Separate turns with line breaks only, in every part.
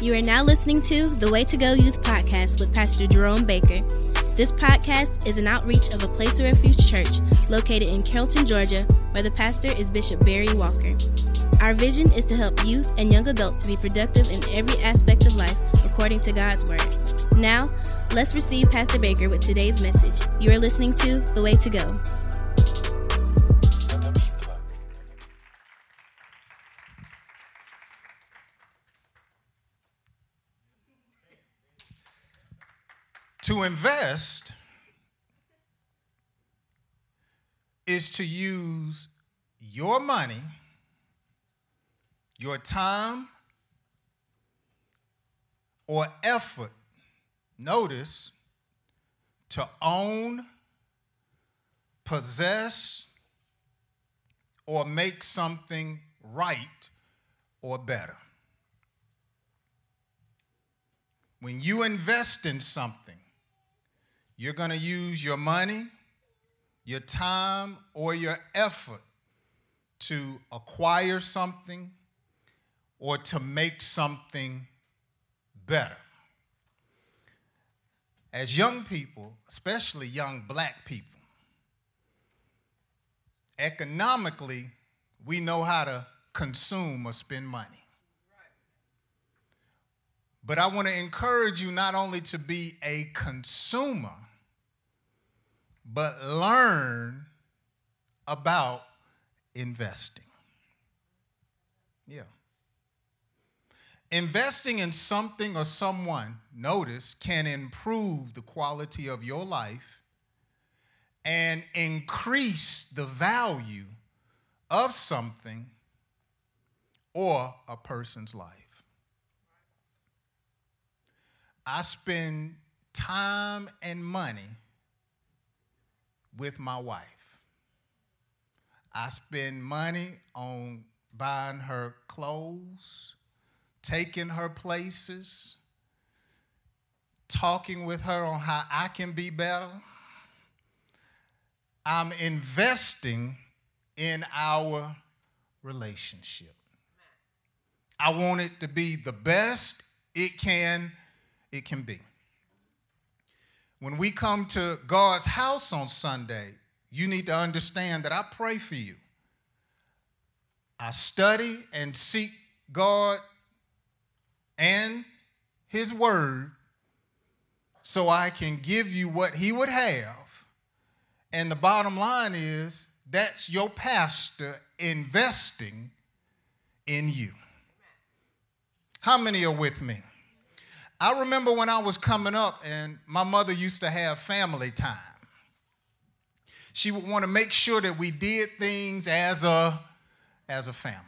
You are now listening to the Way to Go Youth Podcast with Pastor Jerome Baker. This podcast is an outreach of a Place of Refuge church located in Carrollton, Georgia, where the pastor is Bishop Barry Walker. Our vision is to help youth and young adults to be productive in every aspect of life according to God's Word. Now, let's receive Pastor Baker with today's message. You are listening to The Way to Go.
To invest is to use your money, your time, or effort, notice, to own, possess, or make something right or better. When you invest in something, you're going to use your money, your time, or your effort to acquire something or to make something better. As young people, especially young black people, economically, we know how to consume or spend money. But I want to encourage you not only to be a consumer, but learn about investing. Yeah. Investing in something or someone, notice, can improve the quality of your life and increase the value of something or a person's life. I spend time and money with my wife. I spend money on buying her clothes, taking her places, talking with her on how I can be better. I'm investing in our relationship. I want it to be the best it can it can be. When we come to God's house on Sunday, you need to understand that I pray for you. I study and seek God and His Word so I can give you what He would have. And the bottom line is that's your pastor investing in you. How many are with me? I remember when I was coming up and my mother used to have family time. She would want to make sure that we did things as a, as a family.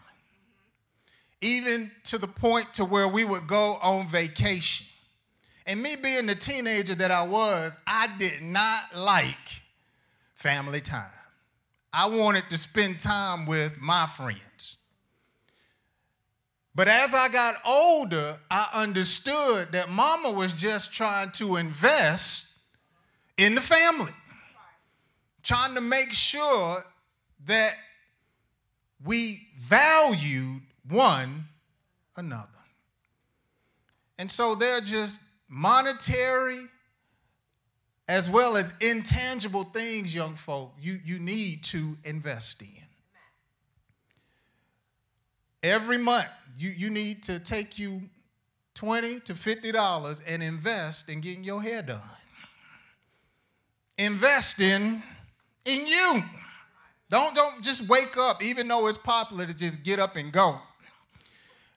Even to the point to where we would go on vacation. And me being the teenager that I was, I did not like family time. I wanted to spend time with my friends. But as I got older, I understood that mama was just trying to invest in the family, trying to make sure that we valued one another. And so they're just monetary as well as intangible things, young folk, you, you need to invest in. Every month, you, you need to take you 20 to $50 and invest in getting your hair done. Invest in, in you. Don't, don't just wake up, even though it's popular to just get up and go.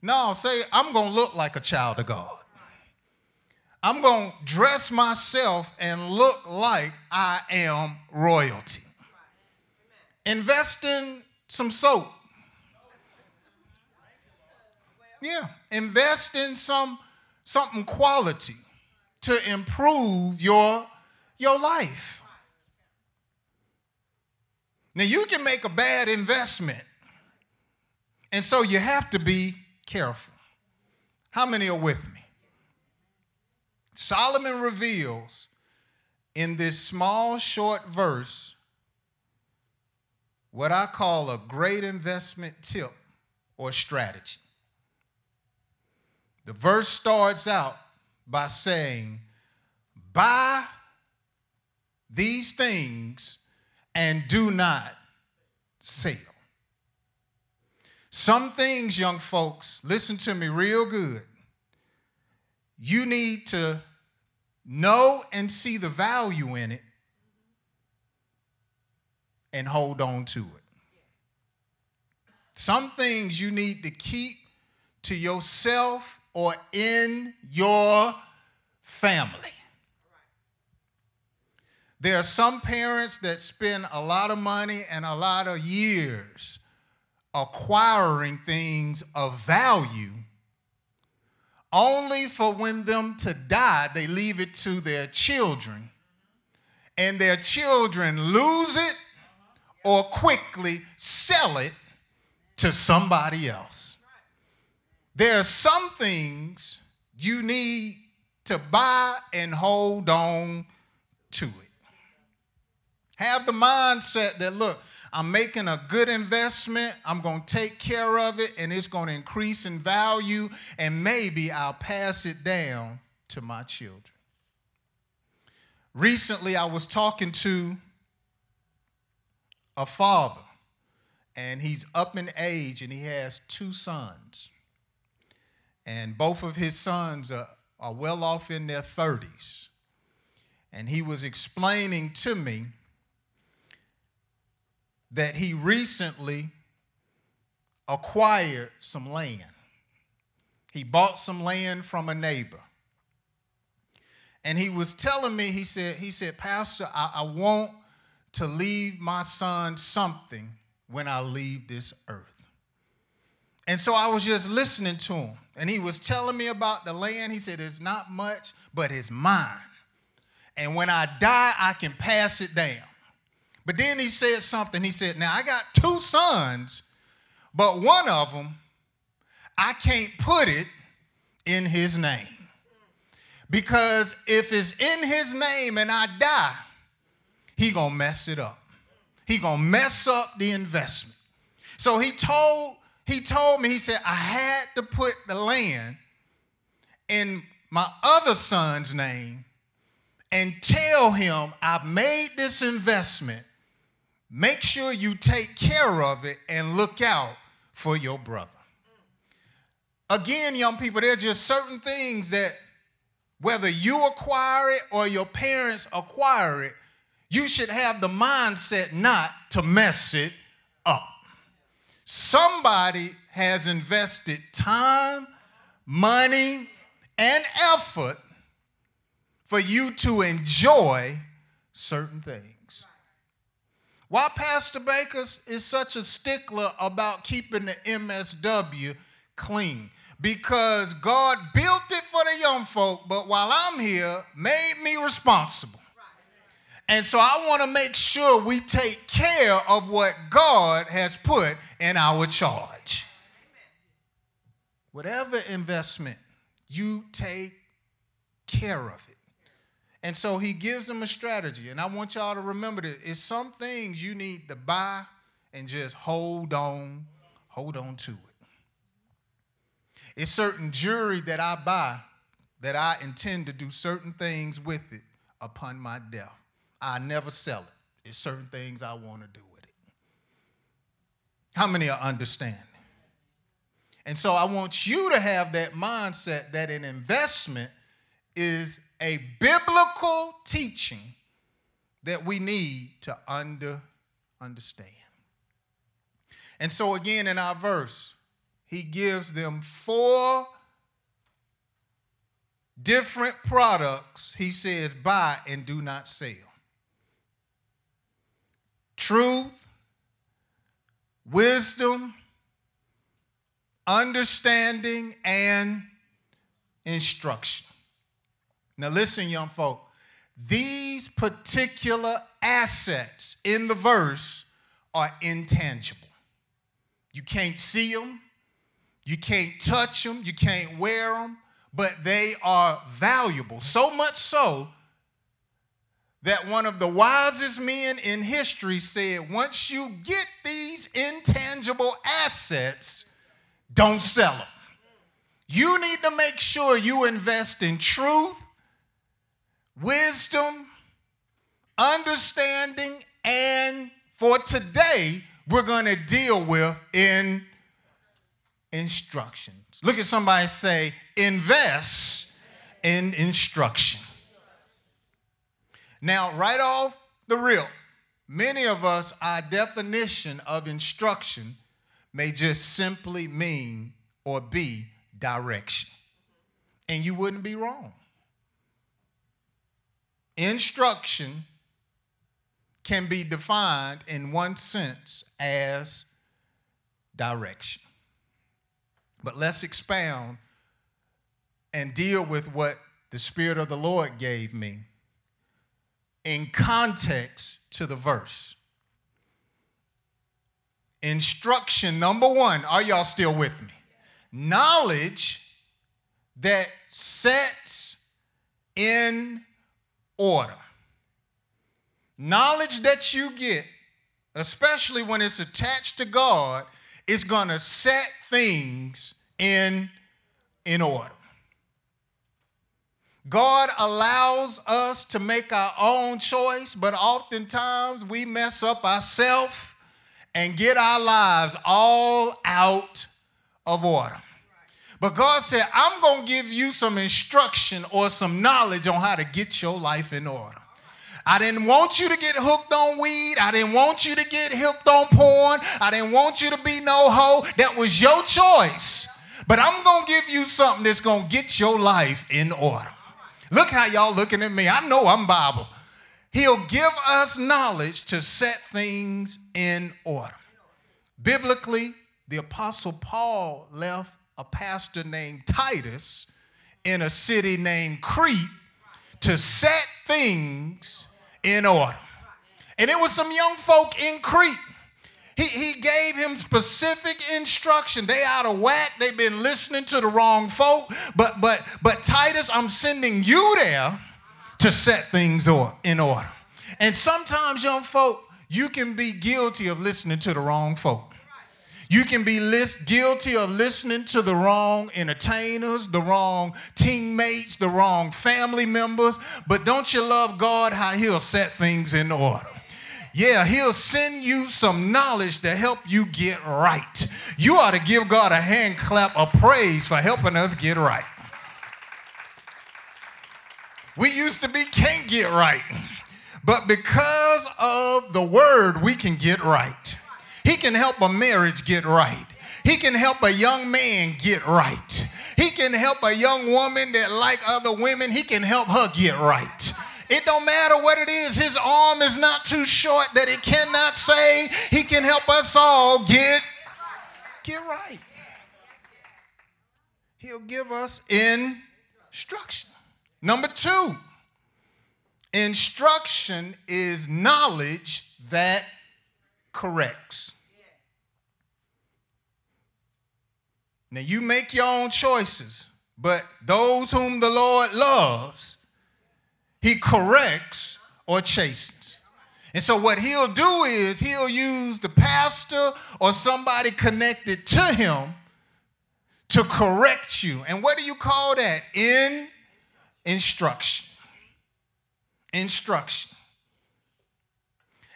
No, say, I'm going to look like a child of God. I'm going to dress myself and look like I am royalty. Invest in some soap. Yeah, invest in some something quality to improve your your life. Now you can make a bad investment. And so you have to be careful. How many are with me? Solomon reveals in this small short verse what I call a great investment tip or strategy. The verse starts out by saying, Buy these things and do not sell. Some things, young folks, listen to me real good. You need to know and see the value in it and hold on to it. Some things you need to keep to yourself or in your family. There are some parents that spend a lot of money and a lot of years acquiring things of value only for when them to die they leave it to their children and their children lose it or quickly sell it to somebody else. There are some things you need to buy and hold on to it. Have the mindset that, look, I'm making a good investment, I'm going to take care of it, and it's going to increase in value, and maybe I'll pass it down to my children. Recently, I was talking to a father, and he's up in age, and he has two sons. And both of his sons are, are well off in their 30s. And he was explaining to me that he recently acquired some land. He bought some land from a neighbor. And he was telling me, he said, he said, Pastor, I, I want to leave my son something when I leave this earth. And so I was just listening to him. And he was telling me about the land. He said, It's not much, but it's mine. And when I die, I can pass it down. But then he said something. He said, Now I got two sons, but one of them, I can't put it in his name. Because if it's in his name and I die, he gonna mess it up. He gonna mess up the investment. So he told he told me he said I had to put the land in my other son's name and tell him I made this investment. Make sure you take care of it and look out for your brother. Again, young people, there are just certain things that whether you acquire it or your parents acquire it, you should have the mindset not to mess it. Somebody has invested time, money, and effort for you to enjoy certain things. Why Pastor Baker is such a stickler about keeping the MSW clean? Because God built it for the young folk, but while I'm here, made me responsible. And so I want to make sure we take care of what God has put in our charge. Whatever investment, you take care of it. And so he gives them a strategy. And I want y'all to remember that it's some things you need to buy and just hold on, hold on to it. It's certain jewelry that I buy that I intend to do certain things with it upon my death. I never sell it. It's certain things I want to do with it. How many are understanding? And so I want you to have that mindset that an investment is a biblical teaching that we need to under, understand. And so, again, in our verse, he gives them four different products. He says, buy and do not sell truth, wisdom, understanding, and instruction. Now, listen, young folk, these particular assets in the verse are intangible. You can't see them, you can't touch them, you can't wear them, but they are valuable. So much so that one of the wisest men in history said once you get these intangible assets, don't sell them. You need to make sure you invest in truth, wisdom, understanding, and for today, we're going to deal with in instructions. Look at somebody say, invest in instruction. Now, right off the rip, many of us, our definition of instruction may just simply mean or be direction. And you wouldn't be wrong. Instruction can be defined in one sense as direction. But let's expound and deal with what the Spirit of the Lord gave me in context to the verse. Instruction number one, are y'all still with me? Knowledge that sets in order. Knowledge that you get, especially when it's attached to God, is going to set things in, in order. God allows us to make our own choice, but oftentimes we mess up ourselves and get our lives all out of order. But God said, I'm going to give you some instruction or some knowledge on how to get your life in order. I didn't want you to get hooked on weed. I didn't want you to get hooked on porn. I didn't want you to be no hoe. That was your choice. But I'm going to give you something that's going to get your life in order. Look how y'all looking at me. I know I'm Bible. He'll give us knowledge to set things in order. Biblically, the Apostle Paul left a pastor named Titus in a city named Crete to set things in order. And it was some young folk in Crete. He, he gave him specific instruction. They out of whack. They've been listening to the wrong folk. But but but Titus, I'm sending you there to set things or, in order. And sometimes, young folk, you can be guilty of listening to the wrong folk. You can be list, guilty of listening to the wrong entertainers, the wrong teammates, the wrong family members, but don't you love God how He'll set things in order? Yeah, he'll send you some knowledge to help you get right. You ought to give God a hand clap of praise for helping us get right. We used to be can't get right, but because of the word, we can get right. He can help a marriage get right. He can help a young man get right. He can help a young woman that like other women, he can help her get right. It don't matter what it is. His arm is not too short that it cannot save. He can help us all get get right. He'll give us instruction. Number 2. Instruction is knowledge that corrects. Now you make your own choices, but those whom the Lord loves, he corrects or chastens. And so what he'll do is he'll use the pastor or somebody connected to him to correct you. And what do you call that? In instruction. Instruction.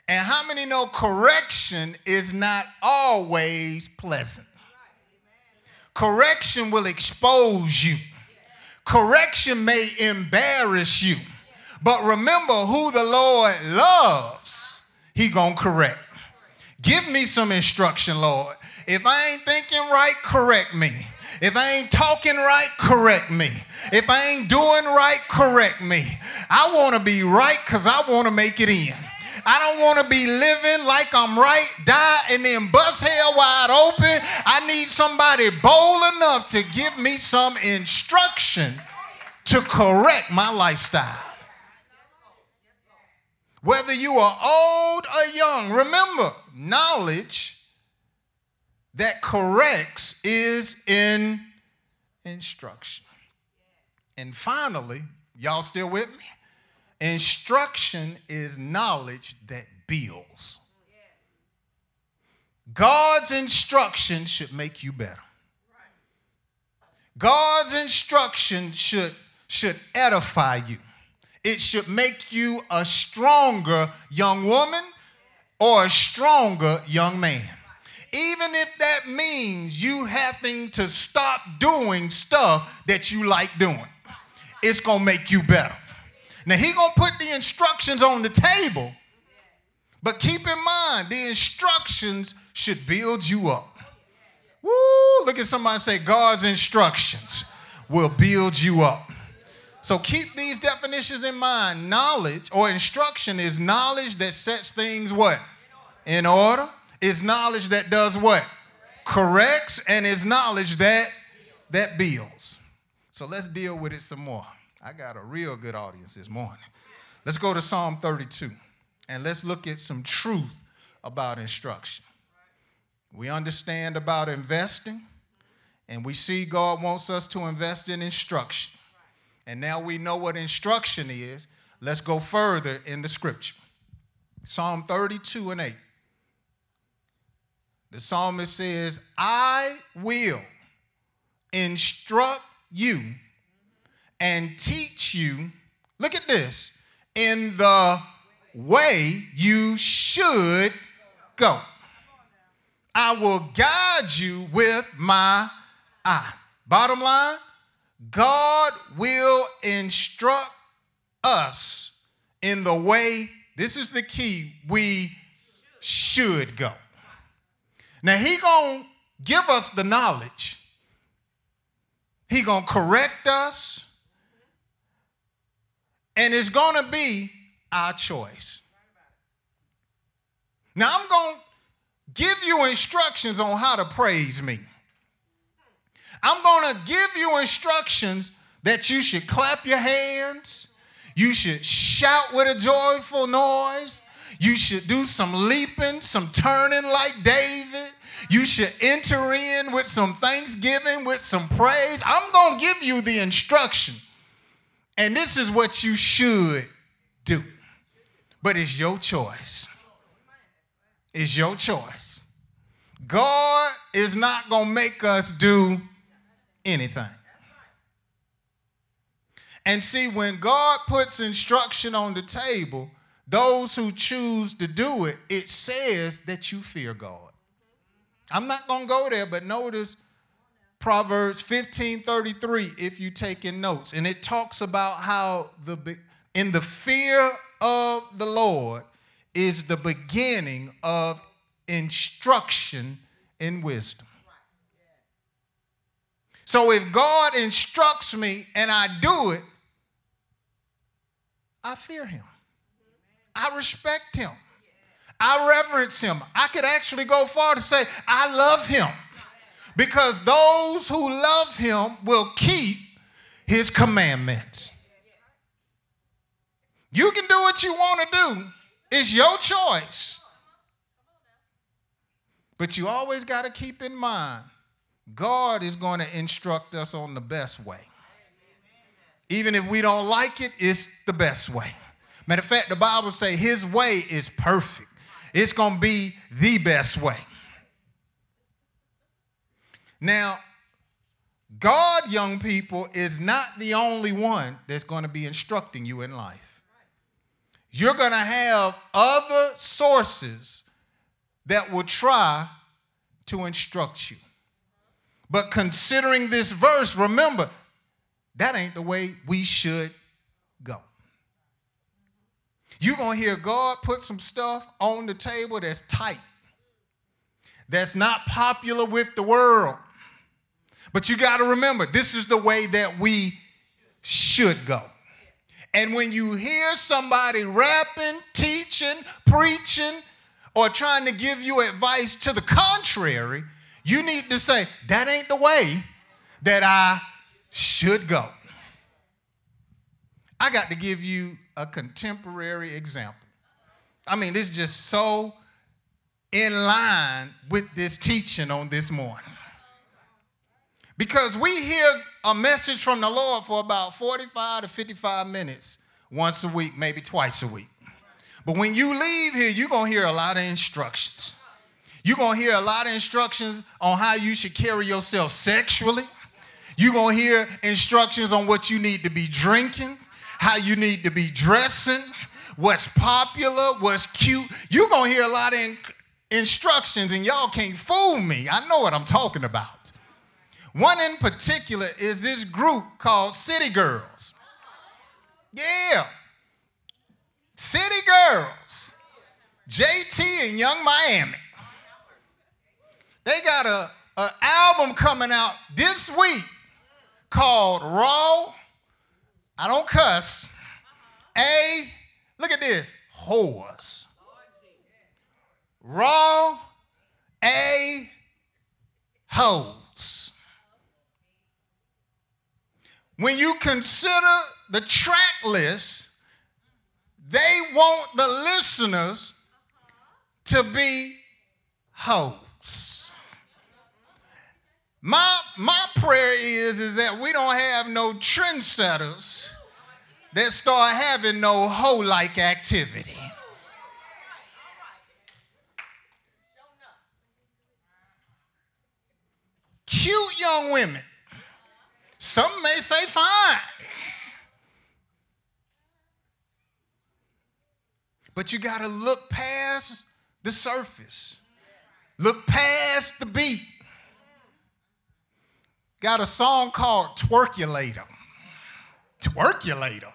And how many know correction is not always pleasant? Correction will expose you. Correction may embarrass you. But remember who the Lord loves, he going to correct. Give me some instruction, Lord. If I ain't thinking right, correct me. If I ain't talking right, correct me. If I ain't doing right, correct me. I want to be right because I want to make it in. I don't want to be living like I'm right, die, and then bust hell wide open. I need somebody bold enough to give me some instruction to correct my lifestyle. Whether you are old or young, remember, knowledge that corrects is in instruction. And finally, y'all still with me? Instruction is knowledge that builds. God's instruction should make you better. God's instruction should, should edify you. It should make you a stronger young woman or a stronger young man. Even if that means you having to stop doing stuff that you like doing, it's gonna make you better. Now he gonna put the instructions on the table, but keep in mind the instructions should build you up. Woo! Look at somebody say, God's instructions will build you up. So keep these definitions in mind. Knowledge or instruction is knowledge that sets things what? In order. Is knowledge that does what? Corrects and is knowledge that that builds. So let's deal with it some more. I got a real good audience this morning. Let's go to Psalm 32 and let's look at some truth about instruction. We understand about investing, and we see God wants us to invest in instruction. And now we know what instruction is. Let's go further in the scripture. Psalm 32 and 8. The psalmist says, I will instruct you and teach you, look at this, in the way you should go. I will guide you with my eye. Bottom line, God will instruct us in the way, this is the key, we should go. Now he going to give us the knowledge. He going to correct us. And it's going to be our choice. Now I'm going to give you instructions on how to praise me. I'm going to give you instructions that you should clap your hands, you should shout with a joyful noise, you should do some leaping, some turning like David. You should enter in with some thanksgiving, with some praise. I'm going to give you the instruction. And this is what you should do. But it's your choice. It's your choice. God is not going to make us do anything. And see, when God puts instruction on the table, those who choose to do it, it says that you fear God. I'm not going to go there, but notice Proverbs 15:33 if you take in notes. And it talks about how the in the fear of the Lord is the beginning of instruction in wisdom. So if God instructs me and I do it, I fear him. I respect him. I reverence him. I could actually go far to say, I love him. Because those who love him will keep his commandments. You can do what you want to do, it's your choice. But you always got to keep in mind God is going to instruct us on the best way. Even if we don't like it, it's the best way. Matter of fact, the Bible say his way is perfect. It's going to be the best way. Now, God, young people, is not the only one that's going to be instructing you in life. You're going to have other sources that will try to instruct you. But considering this verse, remember, that ain't the way we should go. You're going to hear God put some stuff on the table that's tight, that's not popular with the world. But you got to remember, this is the way that we should go. And when you hear somebody rapping, teaching, preaching, or trying to give you advice to the contrary, you need to say, that ain't the way that I should go. I got to give you a contemporary example. I mean, this is just so in line with this teaching on this morning. Because we hear a message from the Lord for about 45 to 55 minutes once a week, maybe twice a week. But when you leave here, you're going to hear a lot of instructions. You're going to hear a lot of instructions on how you should carry yourself sexually. You're going to hear instructions on what you need to be drinking, how you need to be dressing, what's popular, what's cute. You're going to hear a lot of in- instructions, and y'all can't fool me. I know what I'm talking about. One in particular is this group called City Girls. Yeah. City Girls. JT and Yung Miami. They got a, a album coming out this week called Raw. I don't cuss. A, look at this, whores. Raw, A, hoes. When you consider the track list, they want the listeners to be hoes. My, my prayer is, is that we don't have no trendsetters that start having no hoe like activity. Cute young women. Some may say fine. But you got to look past the surface, look past the beat. Got a song called Twerkulator. Twerkulator.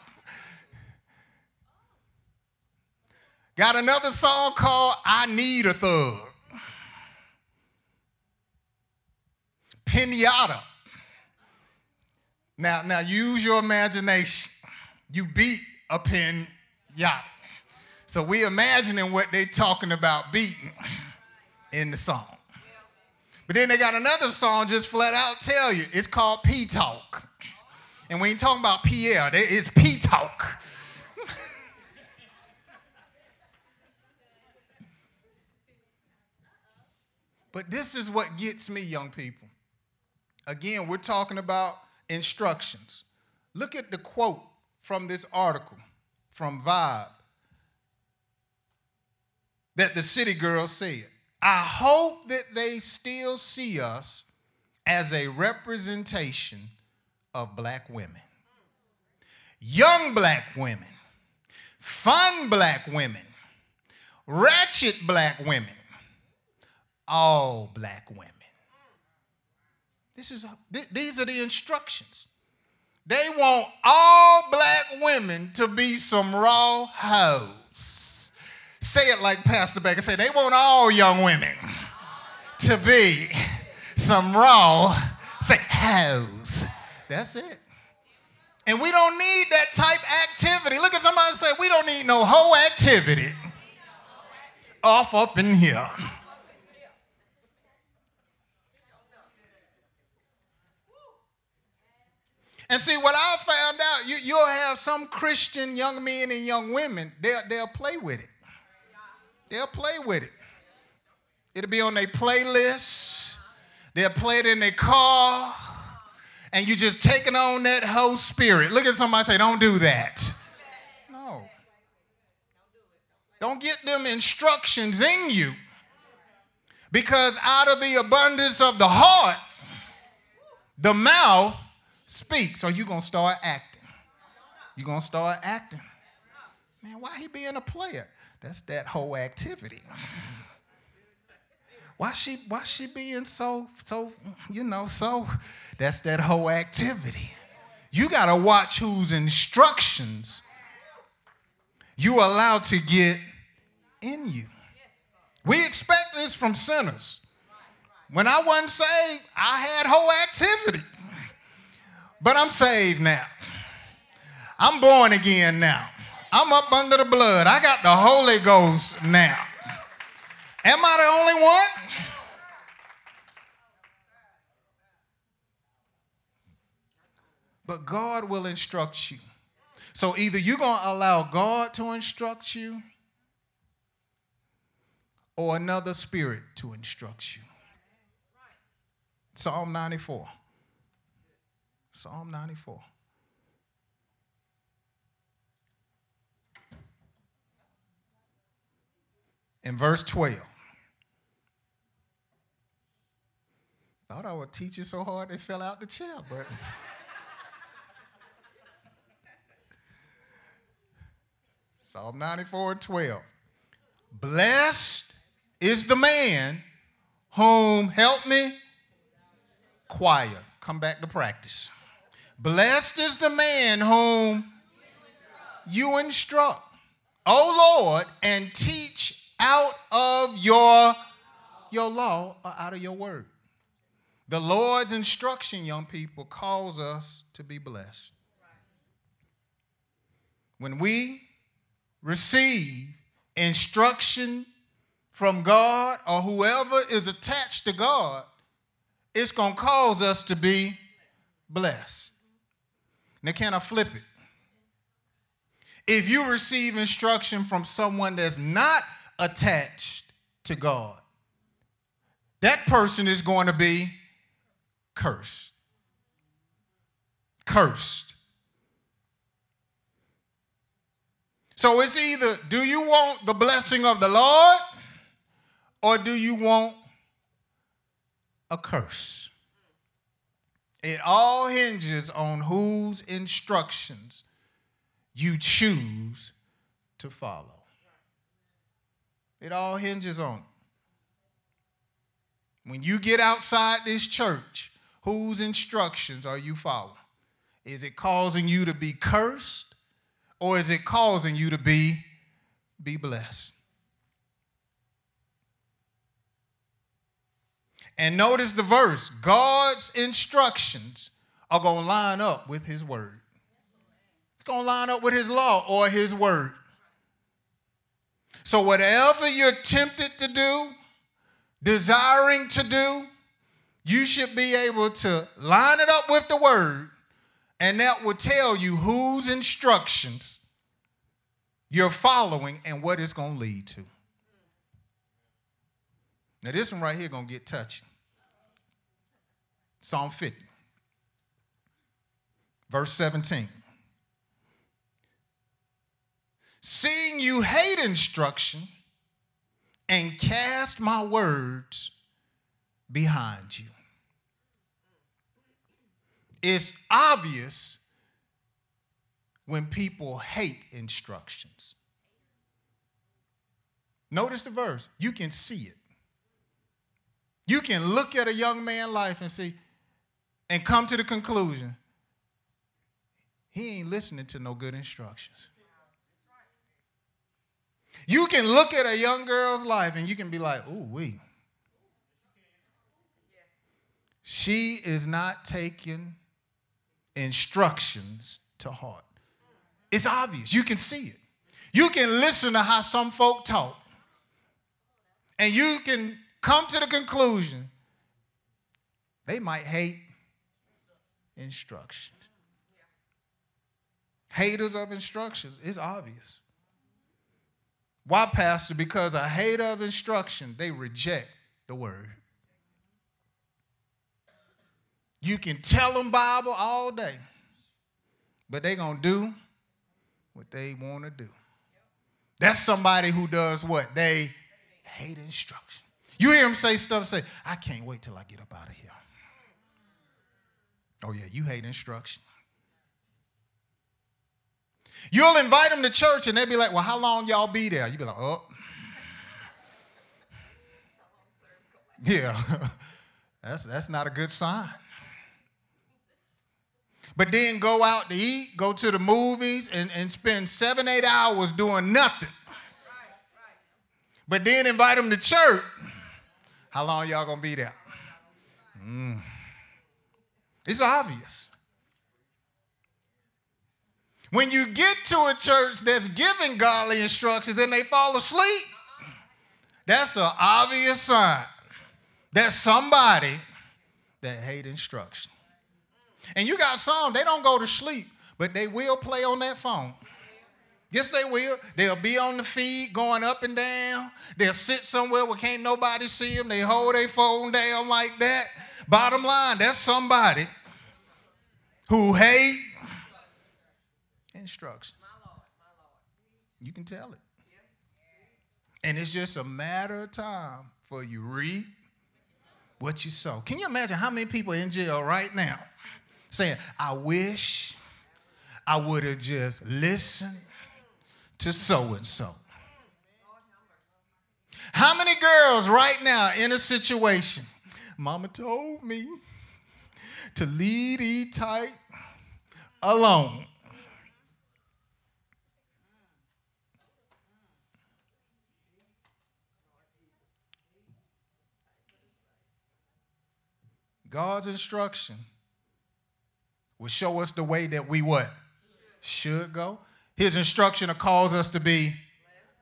Got another song called I Need a Thug. Pinata. Now, now use your imagination. You beat a pinata. So we imagining what they talking about beating in the song. But then they got another song just flat out tell you it's called P Talk. And we ain't talking about PL, it's P Talk. but this is what gets me, young people. Again, we're talking about instructions. Look at the quote from this article from Vibe that the city girl said. I hope that they still see us as a representation of black women. Young black women, fun black women, ratchet black women, all black women. This is these are the instructions. They want all black women to be some raw hoes. Say it like Pastor Baker said. They want all young women to be some raw, say hoes. That's it. And we don't need that type activity. Look at somebody say, we don't need no whole activity off up in here. And see, what I found out, you, you'll have some Christian young men and young women, they'll, they'll play with it. They'll play with it. It'll be on their playlist. They'll play it in their car. And you're just taking on that whole spirit. Look at somebody say, don't do that. No. Don't get them instructions in you. Because out of the abundance of the heart, the mouth speaks, or you're going to start acting. You're going to start acting. Man, why he being a player? That's that whole activity. Why she why she being so so you know so that's that whole activity. You got to watch whose instructions you allow to get in you. We expect this from sinners. When I wasn't saved, I had whole activity. But I'm saved now. I'm born again now. I'm up under the blood. I got the Holy Ghost now. Am I the only one? But God will instruct you. So either you're going to allow God to instruct you or another spirit to instruct you. Psalm 94. Psalm 94. In verse 12. Thought I would teach it so hard they fell out the chair, but. Psalm 94 and 12. Blessed is the man whom, help me, choir. Come back to practice. Blessed is the man whom you instruct, O Lord, and teach out of your, your law or out of your word. The Lord's instruction, young people, calls us to be blessed. When we receive instruction from God or whoever is attached to God, it's going to cause us to be blessed. Now, can I flip it? If you receive instruction from someone that's not attached to God, that person is going to be cursed. Cursed. So it's either do you want the blessing of the Lord or do you want a curse? It all hinges on whose instructions you choose to follow. It all hinges on it. When you get outside this church, whose instructions are you following? Is it causing you to be cursed or is it causing you to be, be blessed? And notice the verse God's instructions are going to line up with His word. It's going to line up with His law or His word. So, whatever you're tempted to do, desiring to do, you should be able to line it up with the word and that will tell you whose instructions you're following and what it's going to lead to. Now, this one right here going to get touchy. Psalm 50, verse 17. Seeing you hate instruction and cast my words behind you it's obvious when people hate instructions. Notice the verse. You can see it. You can look at a young man's life and see, and come to the conclusion he ain't listening to no good instructions. You can look at a young girl's life and you can be like, ooh, wee. She is not taking instructions to heart. It's obvious. You can see it. You can listen to how some folk talk. And you can come to the conclusion they might hate instructions. Haters of instructions, it's obvious. Why, Pastor? Because a hater of instruction, they reject the word. You can tell them Bible all day, but they're going to do what they want to do. That's somebody who does what? They hate instruction. You hear them say stuff, say, I can't wait till I get up out of here. Oh, yeah, you hate instruction. You'll invite them to church and they'll be like, Well, how long y'all be there? You'll be like, Oh. Yeah, that's, that's not a good sign but then go out to eat, go to the movies, and, and spend seven, eight hours doing nothing. But then invite them to church. How long y'all gonna be there? Mm. It's obvious. When you get to a church that's giving godly instructions and they fall asleep, that's an obvious sign that somebody that hate instruction. And you got some, they don't go to sleep, but they will play on that phone. Yes, they will. They'll be on the feed going up and down. They'll sit somewhere where can't nobody see them. They hold their phone down like that. Bottom line, that's somebody who hate instruction. You can tell it. And it's just a matter of time for you reap what you sow. Can you imagine how many people in jail right now saying, I wish I would have just listened to so and so? How many girls right now in a situation, mama told me to lead E tight alone. God's instruction will show us the way that we what? Should go. His instruction will cause us to be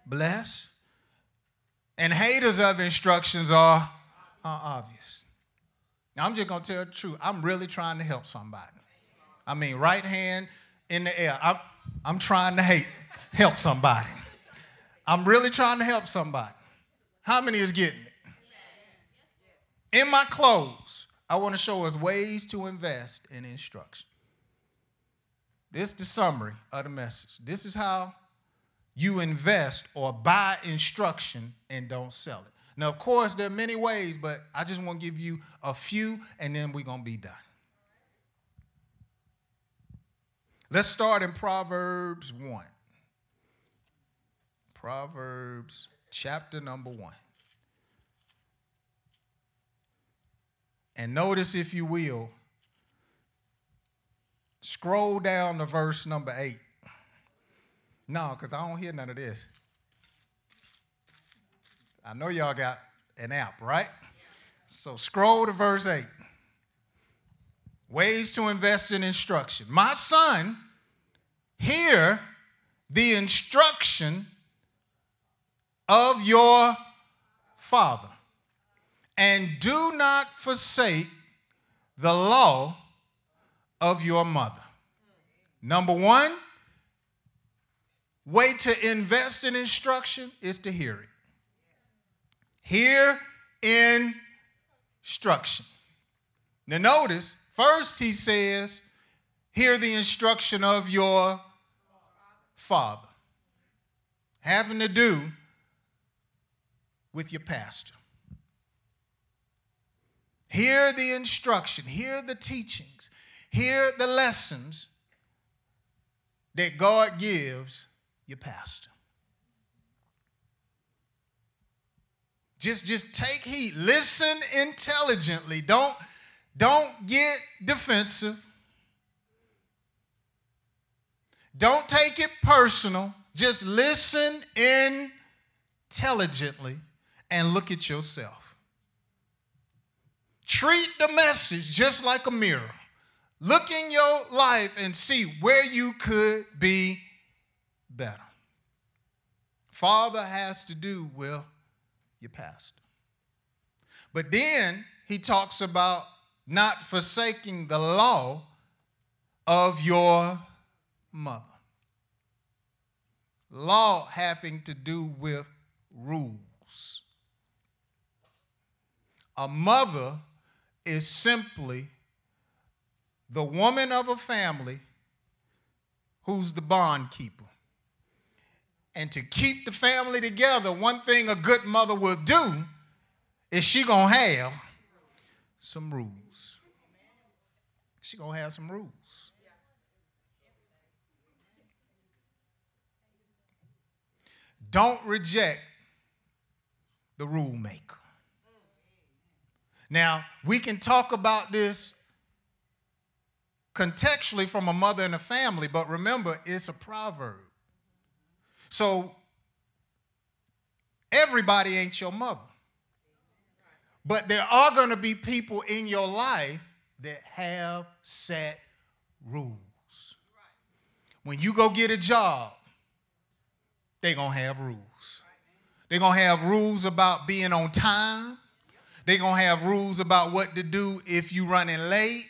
blessed. And haters of instructions are, are obvious. Now, I'm just going to tell the truth. I'm really trying to help somebody. I mean, right hand in the air. I'm, I'm trying to hate, help somebody. I'm really trying to help somebody. How many is getting it? In my clothes, I want to show us ways to invest in instruction. This is the summary of the message. This is how you invest or buy instruction and don't sell it. Now, of course, there are many ways, but I just want to give you a few and then we're going to be done. Let's start in Proverbs 1. Proverbs chapter number 1. And notice, if you will, scroll down to verse number 8. No, because I don't hear none of this. I know y'all got an app, right? So scroll to verse 8. Ways to invest in instruction. My son, hear the instruction of your father, and do not forsake the law of your mother. Number one, way to invest in instruction is to hear it. Hear instruction. Now, notice, first he says, hear the instruction of your father, having to do with your pastor. Hear the instruction, hear the teachings, hear the lessons that God gives your pastor. Just, just take heed. Listen intelligently. Don't, don't get defensive. Don't take it personal. Just listen intelligently and look at yourself. Treat the message just like a mirror. Look in your life and see where you could be better. Father has to do with your past. But then he talks about not forsaking the law of your mother. Law having to do with rules. A mother is simply the woman of a family who's the bond keeper. And to keep the family together, one thing a good mother will do is she gonna have some rules. She gonna have some rules. Don't reject the rule maker. Now, we can talk about this contextually from a mother and a family, but remember, it's a proverb. So, everybody ain't your mother. But there are going to be people in your life that have set rules. When you go get a job, they're going to have rules. They're going to have rules about being on time. They're going to have rules about what to do if you running late.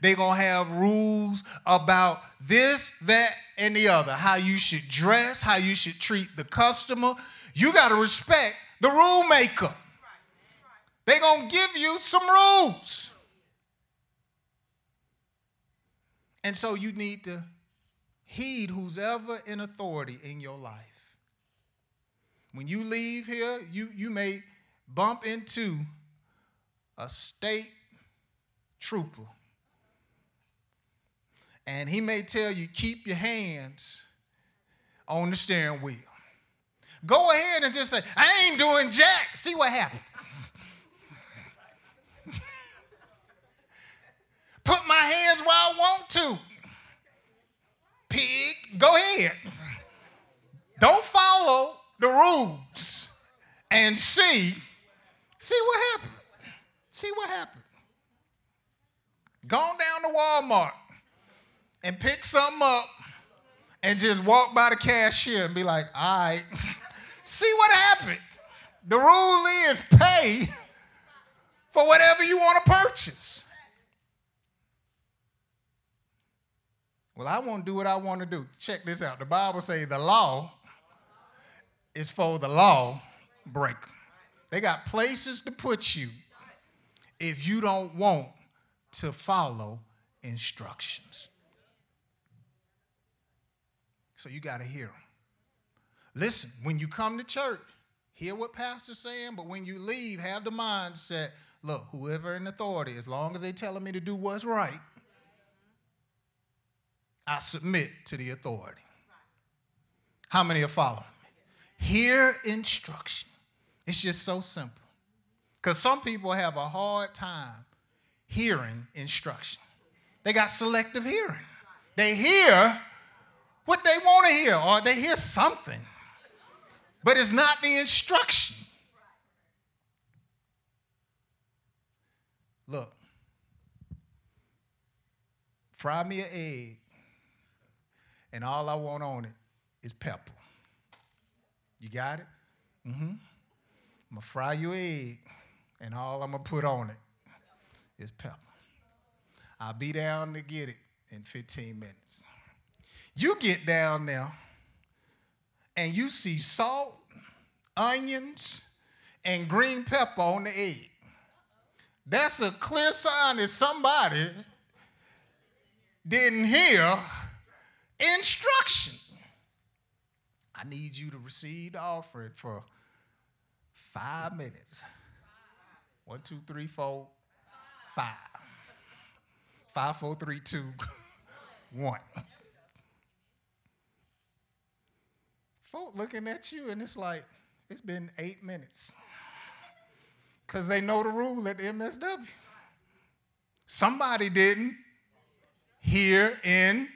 They're going to have rules about this, that, and the other. How you should dress, how you should treat the customer. You got to respect the rule maker. They're going to give you some rules. And so you need to heed who's ever in authority in your life. When you leave here, you, you may bump into a state trooper. And he may tell you, keep your hands on the steering wheel. Go ahead and just say, I ain't doing jack. See what happened. Put my hands where I want to. Pig, go ahead. Don't follow the rules and see, see what happened. See what happened. Gone down to Walmart and pick something up and just walk by the cashier and be like, all right, see what happened. The rule is pay for whatever you want to purchase. Well, I want to do what I want to do. Check this out. The Bible says the law is for the law breaker. They got places to put you if you don't want to follow instructions. So you got to hear them. Listen, when you come to church, hear what pastor's saying, but when you leave, have the mindset, look, whoever in authority, as long as they telling me to do what's right, I submit to the authority. How many are following? Hear instruction. It's just so simple. Because some people have a hard time hearing instruction. They got selective hearing. They hear what they want to hear, or they hear something, but it's not the instruction. Look, fry me an egg, and all I want on it is pepper. You got it? Mm-hmm. I'm gonna fry your egg, and all I'm gonna put on it is pepper. I'll be down to get it in 15 minutes. You get down there and you see salt, onions, and green pepper on the egg. That's a clear sign that somebody didn't hear instruction. I need you to receive the offering for five minutes. One, two, three, four, five. Five, four, three, two, one. Folk looking at you and it's like, it's been eight minutes. Because they know the rule at the MSW. Somebody didn't hear in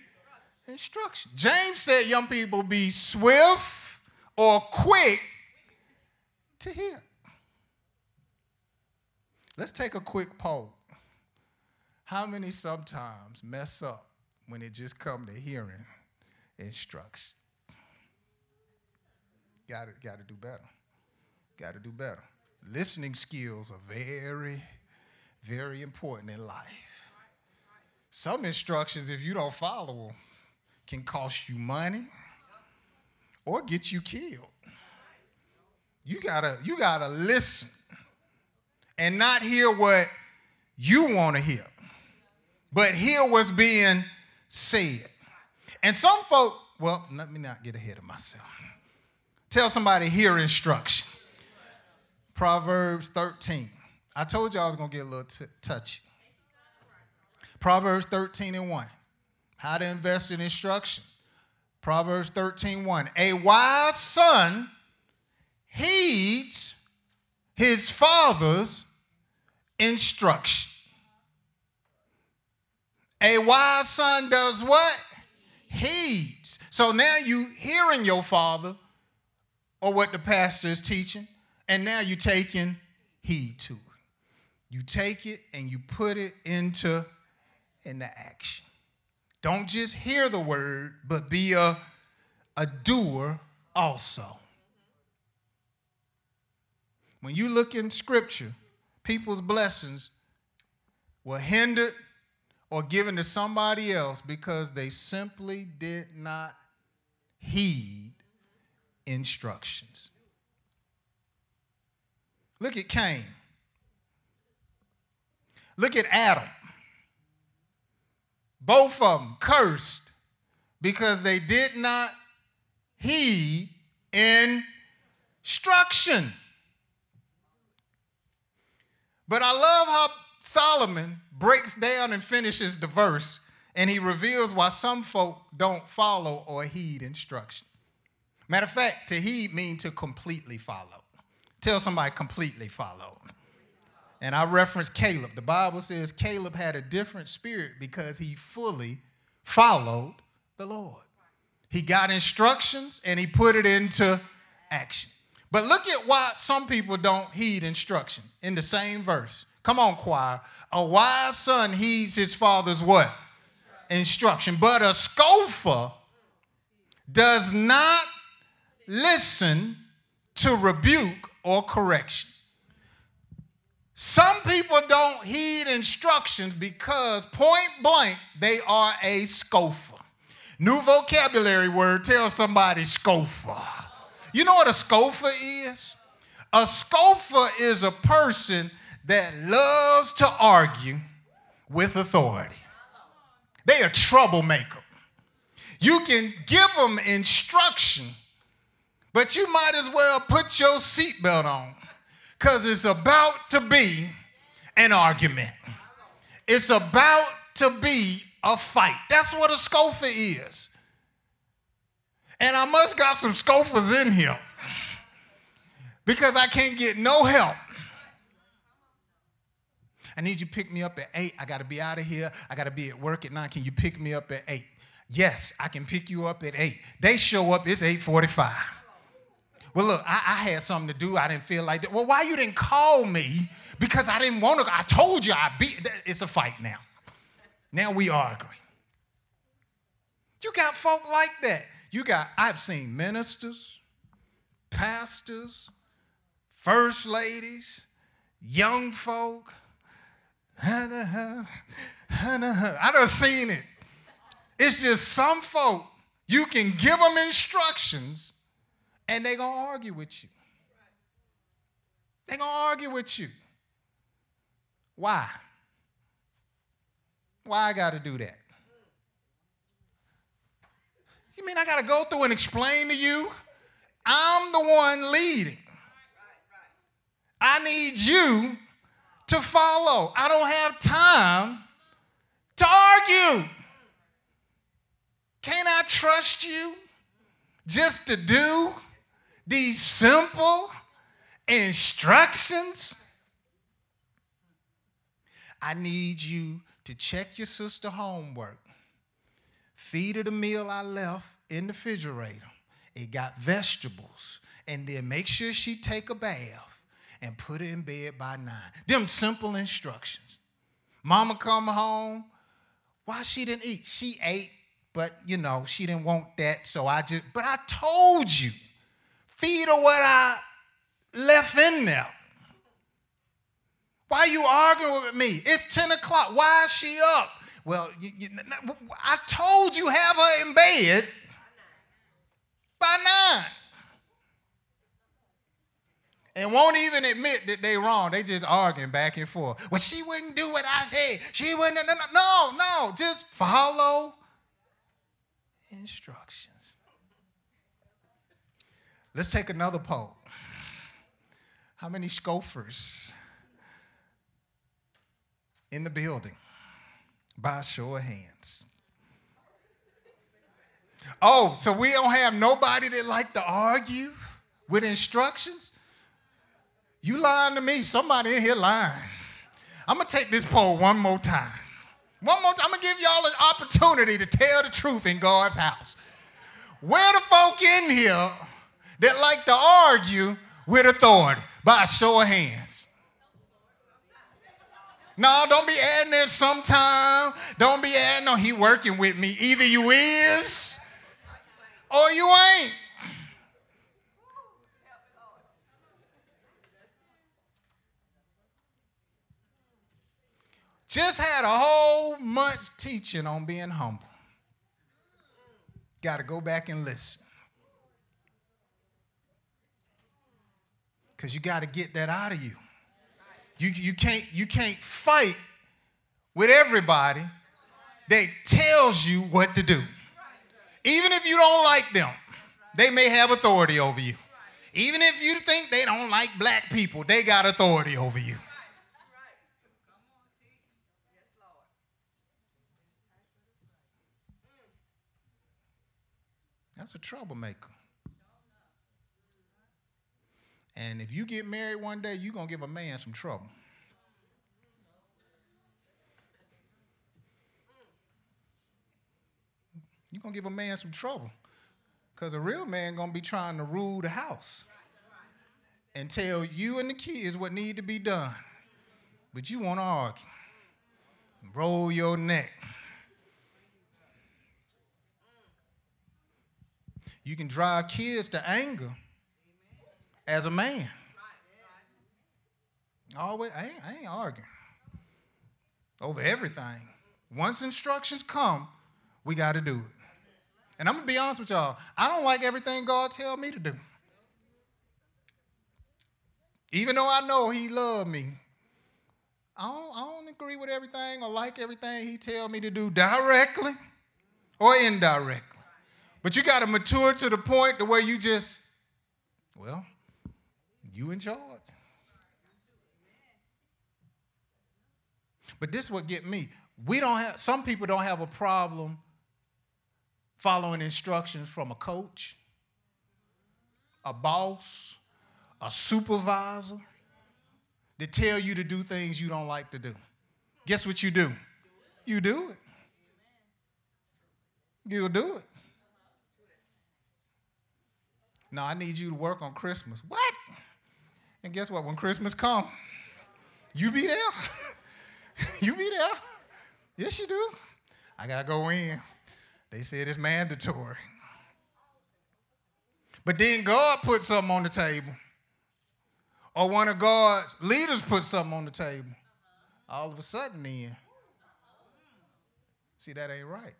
instruction. James said, young people, be swift or quick to hear. Let's take a quick poll. How many sometimes mess up when it just come to hearing instruction? Got to, got to do better. Got to do better. Listening skills are very, very important in life. Some instructions, if you don't follow them, can cost you money or get you killed. You gotta, you gotta listen and not hear what you want to hear, but hear what's being said. And some folk, well, let me not get ahead of myself. Tell somebody, hear instruction. Proverbs 13. I told you I was going to get a little t- touchy. Proverbs 13 and 1. How to invest in instruction. Proverbs 13, 1. A wise son heeds his father's instruction. A wise son does what? Heeds. So now you hearing your father or what the pastor is teaching, and now you're taking heed to it. You take it and you put it into, into action. Don't just hear the word, but be a, a doer also. When you look in scripture, people's blessings were hindered or given to somebody else because they simply did not heed instructions. Look at Cain. Look at Adam. Both of them cursed because they did not heed instruction. But I love how Solomon breaks down and finishes the verse and he reveals why some folk don't follow or heed instruction. Matter of fact, to heed means to completely follow. Tell somebody completely follow. And I reference Caleb. The Bible says Caleb had a different spirit because he fully followed the Lord. He got instructions and he put it into action. But look at why some people don't heed instruction in the same verse. Come on, choir. A wise son heeds his father's what? Instruction. But a scoffer does not listen to rebuke or correction. Some people don't heed instructions because point blank they are a scoffer. New vocabulary word, tell somebody scoffer. You know what a scoffer is? A scoffer is a person that loves to argue with authority. They a troublemaker. You can give them instruction, but you might as well put your seatbelt on because it's about to be an argument. It's about to be a fight. That's what a scoffer is. And I must got some scoffers in here because I can't get no help. I need you to pick me up at 8. I got to be out of here. I got to be at work at 9. Can you pick me up at 8? Yes, I can pick you up at 8. They show up, it's 845. Well, look, I, I, had something to do. I didn't feel like that. Well, why you didn't call me? Because I didn't want to. I told you I beat. It's a fight now. Now we arguing. You got folk like that. You got, I've seen ministers, pastors, first ladies, young folk. I done seen it. It's just some folk, you can give them instructions and they're going to argue with you. They're going to argue with you. Why? Why I got to do that? You mean I got to go through and explain to you? I'm the one leading. I need you to follow. I don't have time to argue. Can I trust you just to do these simple instructions? I need you to check your sister homework. Feed her the meal I left in the refrigerator. It got vegetables. And then make sure she take a bath and put her in bed by nine. Them simple instructions. Mama come home. Why she didn't eat? She ate, but you know, she didn't want that. So I just, but I told you feed her what I left in there. Why are you arguing with me? It's 10 o'clock. Why is she up? Well, you, you, I told you have her in bed by nine. And won't even admit that they wrong. They just arguing back and forth. Well, she wouldn't do what I said. She wouldn't. No, no, no. Just follow instructions. Let's take another poll. How many scoffers in the building? By show of hands. Oh, so we don't have nobody that like to argue with instructions? You lying to me. Somebody in here lying. I'm going to take this poll one more time. One more time. I'm going to give y'all an opportunity to tell the truth in God's house. Where the folk in here that like to argue with authority by a show of hands. No, don't be adding that sometime. Don't be adding, no, he working with me. Either you is or you ain't. Just had a whole month teaching on being humble. Got to go back and listen. because you got to get that out of you. You, you, can't, you can't fight with everybody that tells you what to do. Even if you don't like them, they may have authority over you. Even if you think they don't like black people, they got authority over you. That's a troublemaker. And if you get married one day, you're going to give a man some trouble. You're going to give a man some trouble. Because a real man going to be trying to rule the house and tell you and the kids what need to be done. But you want to argue. Roll your neck. You can drive kids to anger as a man. Always, I ain't, I ain't arguing over everything. Once instructions come, we got to do it. And I'm gonna be honest with y'all. I don't like everything God tell me to do. Even though I know He loved me, I don't, I don't agree with everything or like everything He tell me to do directly or indirectly. But you got to mature to the point to where you just, well, you in charge. But this what get me. We don't have some people don't have a problem following instructions from a coach, a boss, a supervisor that tell you to do things you don't like to do. Guess what you do? You do it. You'll do it. Now I need you to work on Christmas. What? And guess what? When Christmas come, you be there. you be there. Yes, you do. I gotta go in. They said it's mandatory. But then God put something on the table. Or one of God's leaders put something on the table. All of a sudden, then. See, that ain't right.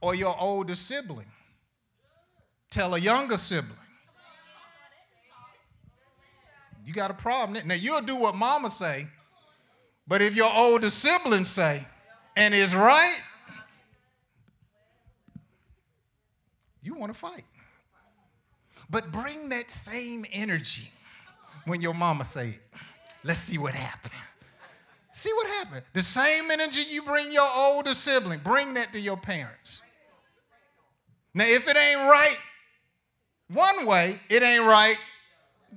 Or your older sibling tell a younger sibling. You got a problem. Now you'll do what mama say, but if your older siblings say, and is right, you want to fight. But bring that same energy when your mama say it. Let's see what happened. See what happened. The same energy you bring your older sibling, bring that to your parents. Now, if it ain't right one way, it ain't right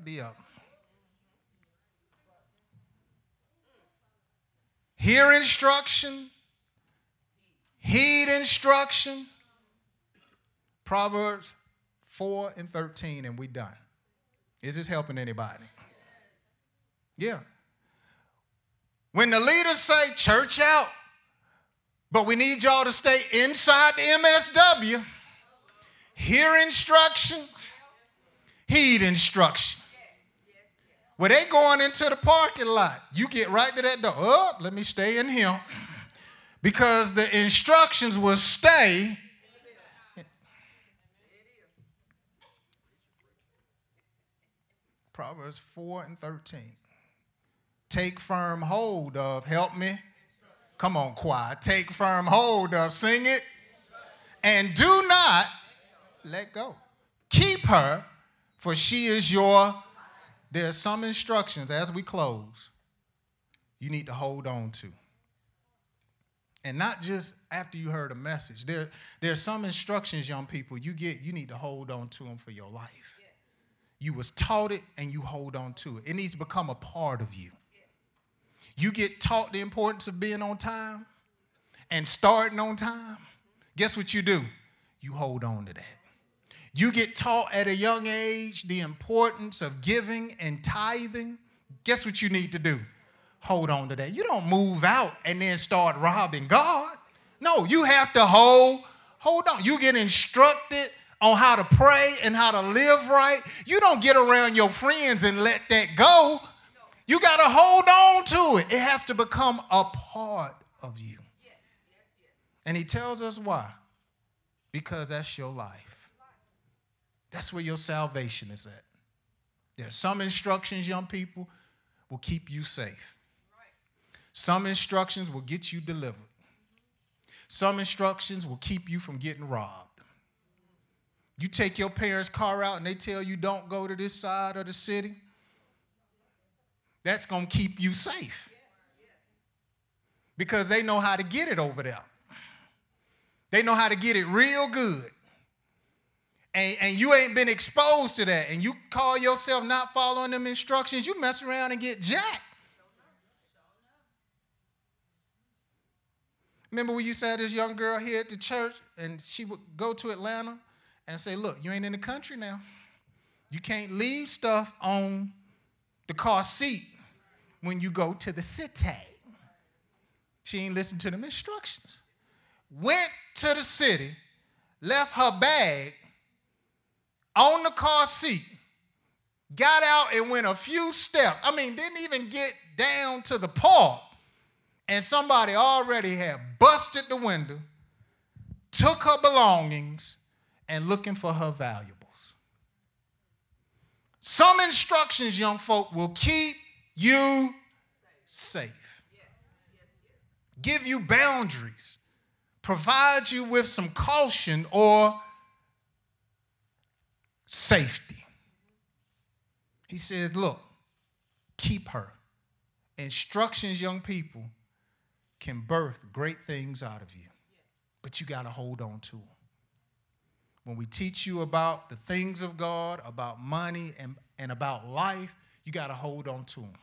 the other. Hear instruction, heed instruction. Proverbs 4 and 13, and we done. Is this helping anybody? Yeah. When the leaders say church out, but we need y'all to stay inside the MSW, hear instruction, heed instruction. Well, they going into the parking lot. You get right to that door. Oh, let me stay in here. Because the instructions will stay. Proverbs 4 and 13. Take firm hold of, help me. Come on, choir. Take firm hold of, sing it. And do not let go. Keep her, for she is your. There are some instructions as we close you need to hold on to. And not just after you heard a message. There, there are some instructions, young people, you get, you need to hold on to them for your life. You was taught it and you hold on to it. It needs to become a part of you. You get taught the importance of being on time and starting on time. Guess what you do? You hold on to that. You get taught at a young age the importance of giving and tithing. Guess what you need to do? Hold on to that. You don't move out and then start robbing God. No, you have to hold hold on. You get instructed on how to pray and how to live right. You don't get around your friends and let that go. You got to hold on to it. It has to become a part of you. And he tells us why. Because that's your life. That's where your salvation is at. There are some instructions, young people, will keep you safe. Some instructions will get you delivered. Some instructions will keep you from getting robbed. You take your parents' car out and they tell you don't go to this side of the city, that's going to keep you safe because they know how to get it over there. They know how to get it real good. And, and you ain't been exposed to that, and you call yourself not following them instructions, you mess around and get jacked. Remember when you have this young girl here at the church, and she would go to Atlanta and say, Look, you ain't in the country now. You can't leave stuff on the car seat when you go to the city. She ain't listened to them instructions. Went to the city, left her bag on the car seat, got out and went a few steps. I mean, didn't even get down to the park and somebody already had busted the window, took her belongings, and looking for her valuables. Some instructions, young folk, will keep you safe, give you boundaries, provide you with some caution or safety. He says, Look, keep her. Instructions, young people, can birth great things out of you, but you got to hold on to them. When we teach you about the things of God, about money, and, and about life, you got to hold on to them.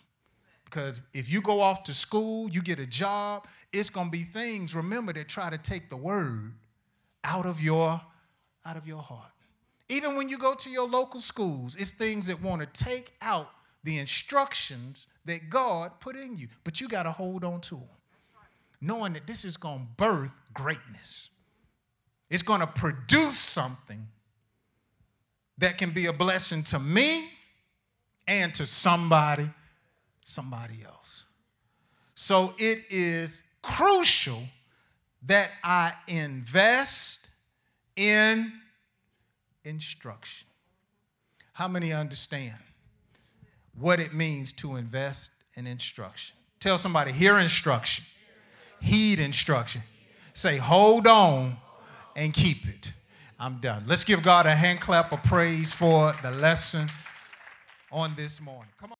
Because if you go off to school, you get a job, it's going to be things, remember, that try to take the word out of your, out of your heart. Even when you go to your local schools, it's things that want to take out the instructions that God put in you, but you got to hold on to them knowing that this is going to birth greatness. It's going to produce something that can be a blessing to me and to somebody somebody else. So it is crucial that I invest in instruction. How many understand what it means to invest in instruction? Tell somebody, hear instruction heed instruction. Say, hold on and keep it. I'm done. Let's give God a hand clap of praise for the lesson on this morning. Come on.